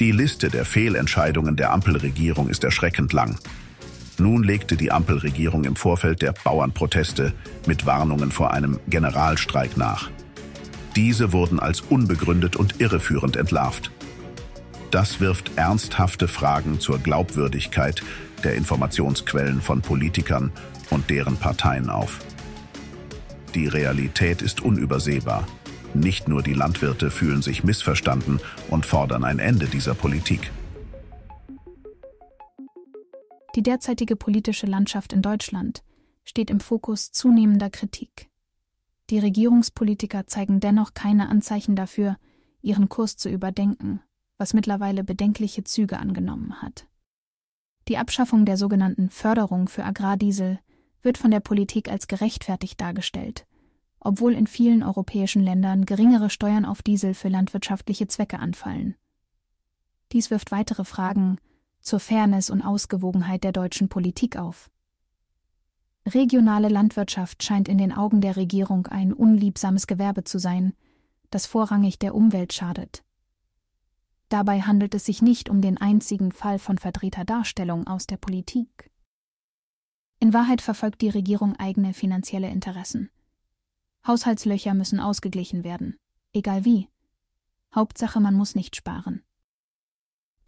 Die Liste der Fehlentscheidungen der Ampelregierung ist erschreckend lang. Nun legte die Ampelregierung im Vorfeld der Bauernproteste mit Warnungen vor einem Generalstreik nach. Diese wurden als unbegründet und irreführend entlarvt. Das wirft ernsthafte Fragen zur Glaubwürdigkeit der Informationsquellen von Politikern und deren Parteien auf. Die Realität ist unübersehbar. Nicht nur die Landwirte fühlen sich missverstanden und fordern ein Ende dieser Politik. Die derzeitige politische Landschaft in Deutschland steht im Fokus zunehmender Kritik. Die Regierungspolitiker zeigen dennoch keine Anzeichen dafür, ihren Kurs zu überdenken, was mittlerweile bedenkliche Züge angenommen hat. Die Abschaffung der sogenannten Förderung für Agrardiesel wird von der Politik als gerechtfertigt dargestellt, obwohl in vielen europäischen Ländern geringere Steuern auf Diesel für landwirtschaftliche Zwecke anfallen. Dies wirft weitere Fragen zur Fairness und Ausgewogenheit der deutschen Politik auf. Regionale Landwirtschaft scheint in den Augen der Regierung ein unliebsames Gewerbe zu sein, das vorrangig der Umwelt schadet. Dabei handelt es sich nicht um den einzigen Fall von verdrehter Darstellung aus der Politik. In Wahrheit verfolgt die Regierung eigene finanzielle Interessen. Haushaltslöcher müssen ausgeglichen werden, egal wie. Hauptsache, man muss nicht sparen.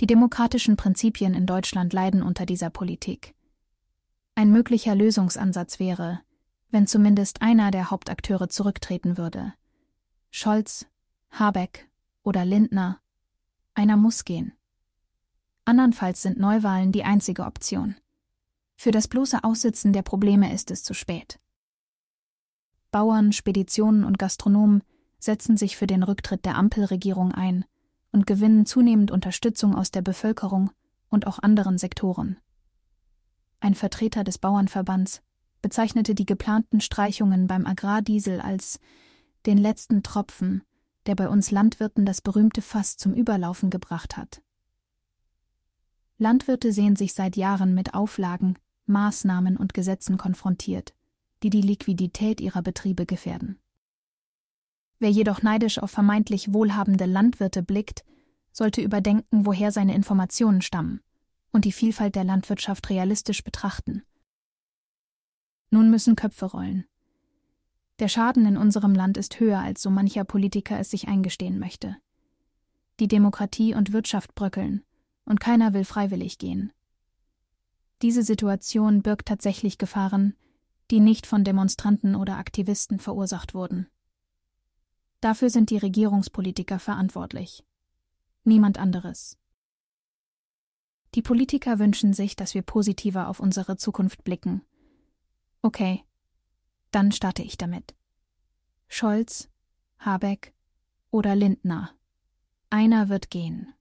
Die demokratischen Prinzipien in Deutschland leiden unter dieser Politik. Ein möglicher Lösungsansatz wäre, wenn zumindest einer der Hauptakteure zurücktreten würde. Scholz, Habeck oder Lindner. Einer muss gehen. Andernfalls sind Neuwahlen die einzige Option. Für das bloße Aussitzen der Probleme ist es zu spät. Bauern, Speditionen und Gastronomen setzen sich für den Rücktritt der Ampelregierung ein und gewinnen zunehmend Unterstützung aus der Bevölkerung und auch anderen Sektoren ein Vertreter des Bauernverbands, bezeichnete die geplanten Streichungen beim Agrardiesel als den letzten Tropfen, der bei uns Landwirten das berühmte Fass zum Überlaufen gebracht hat. Landwirte sehen sich seit Jahren mit Auflagen, Maßnahmen und Gesetzen konfrontiert, die die Liquidität ihrer Betriebe gefährden. Wer jedoch neidisch auf vermeintlich wohlhabende Landwirte blickt, sollte überdenken, woher seine Informationen stammen und die Vielfalt der Landwirtschaft realistisch betrachten. Nun müssen Köpfe rollen. Der Schaden in unserem Land ist höher, als so mancher Politiker es sich eingestehen möchte. Die Demokratie und Wirtschaft bröckeln, und keiner will freiwillig gehen. Diese Situation birgt tatsächlich Gefahren, die nicht von Demonstranten oder Aktivisten verursacht wurden. Dafür sind die Regierungspolitiker verantwortlich. Niemand anderes. Die Politiker wünschen sich, dass wir positiver auf unsere Zukunft blicken. Okay, dann starte ich damit. Scholz, Habeck oder Lindner. Einer wird gehen.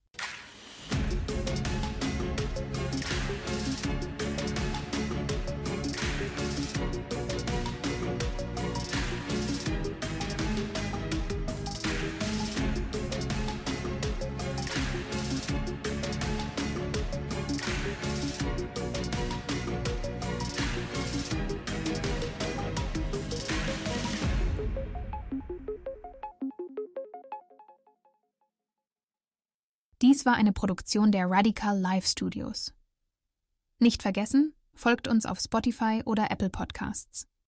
Dies war eine Produktion der Radical Live Studios. Nicht vergessen, folgt uns auf Spotify oder Apple Podcasts.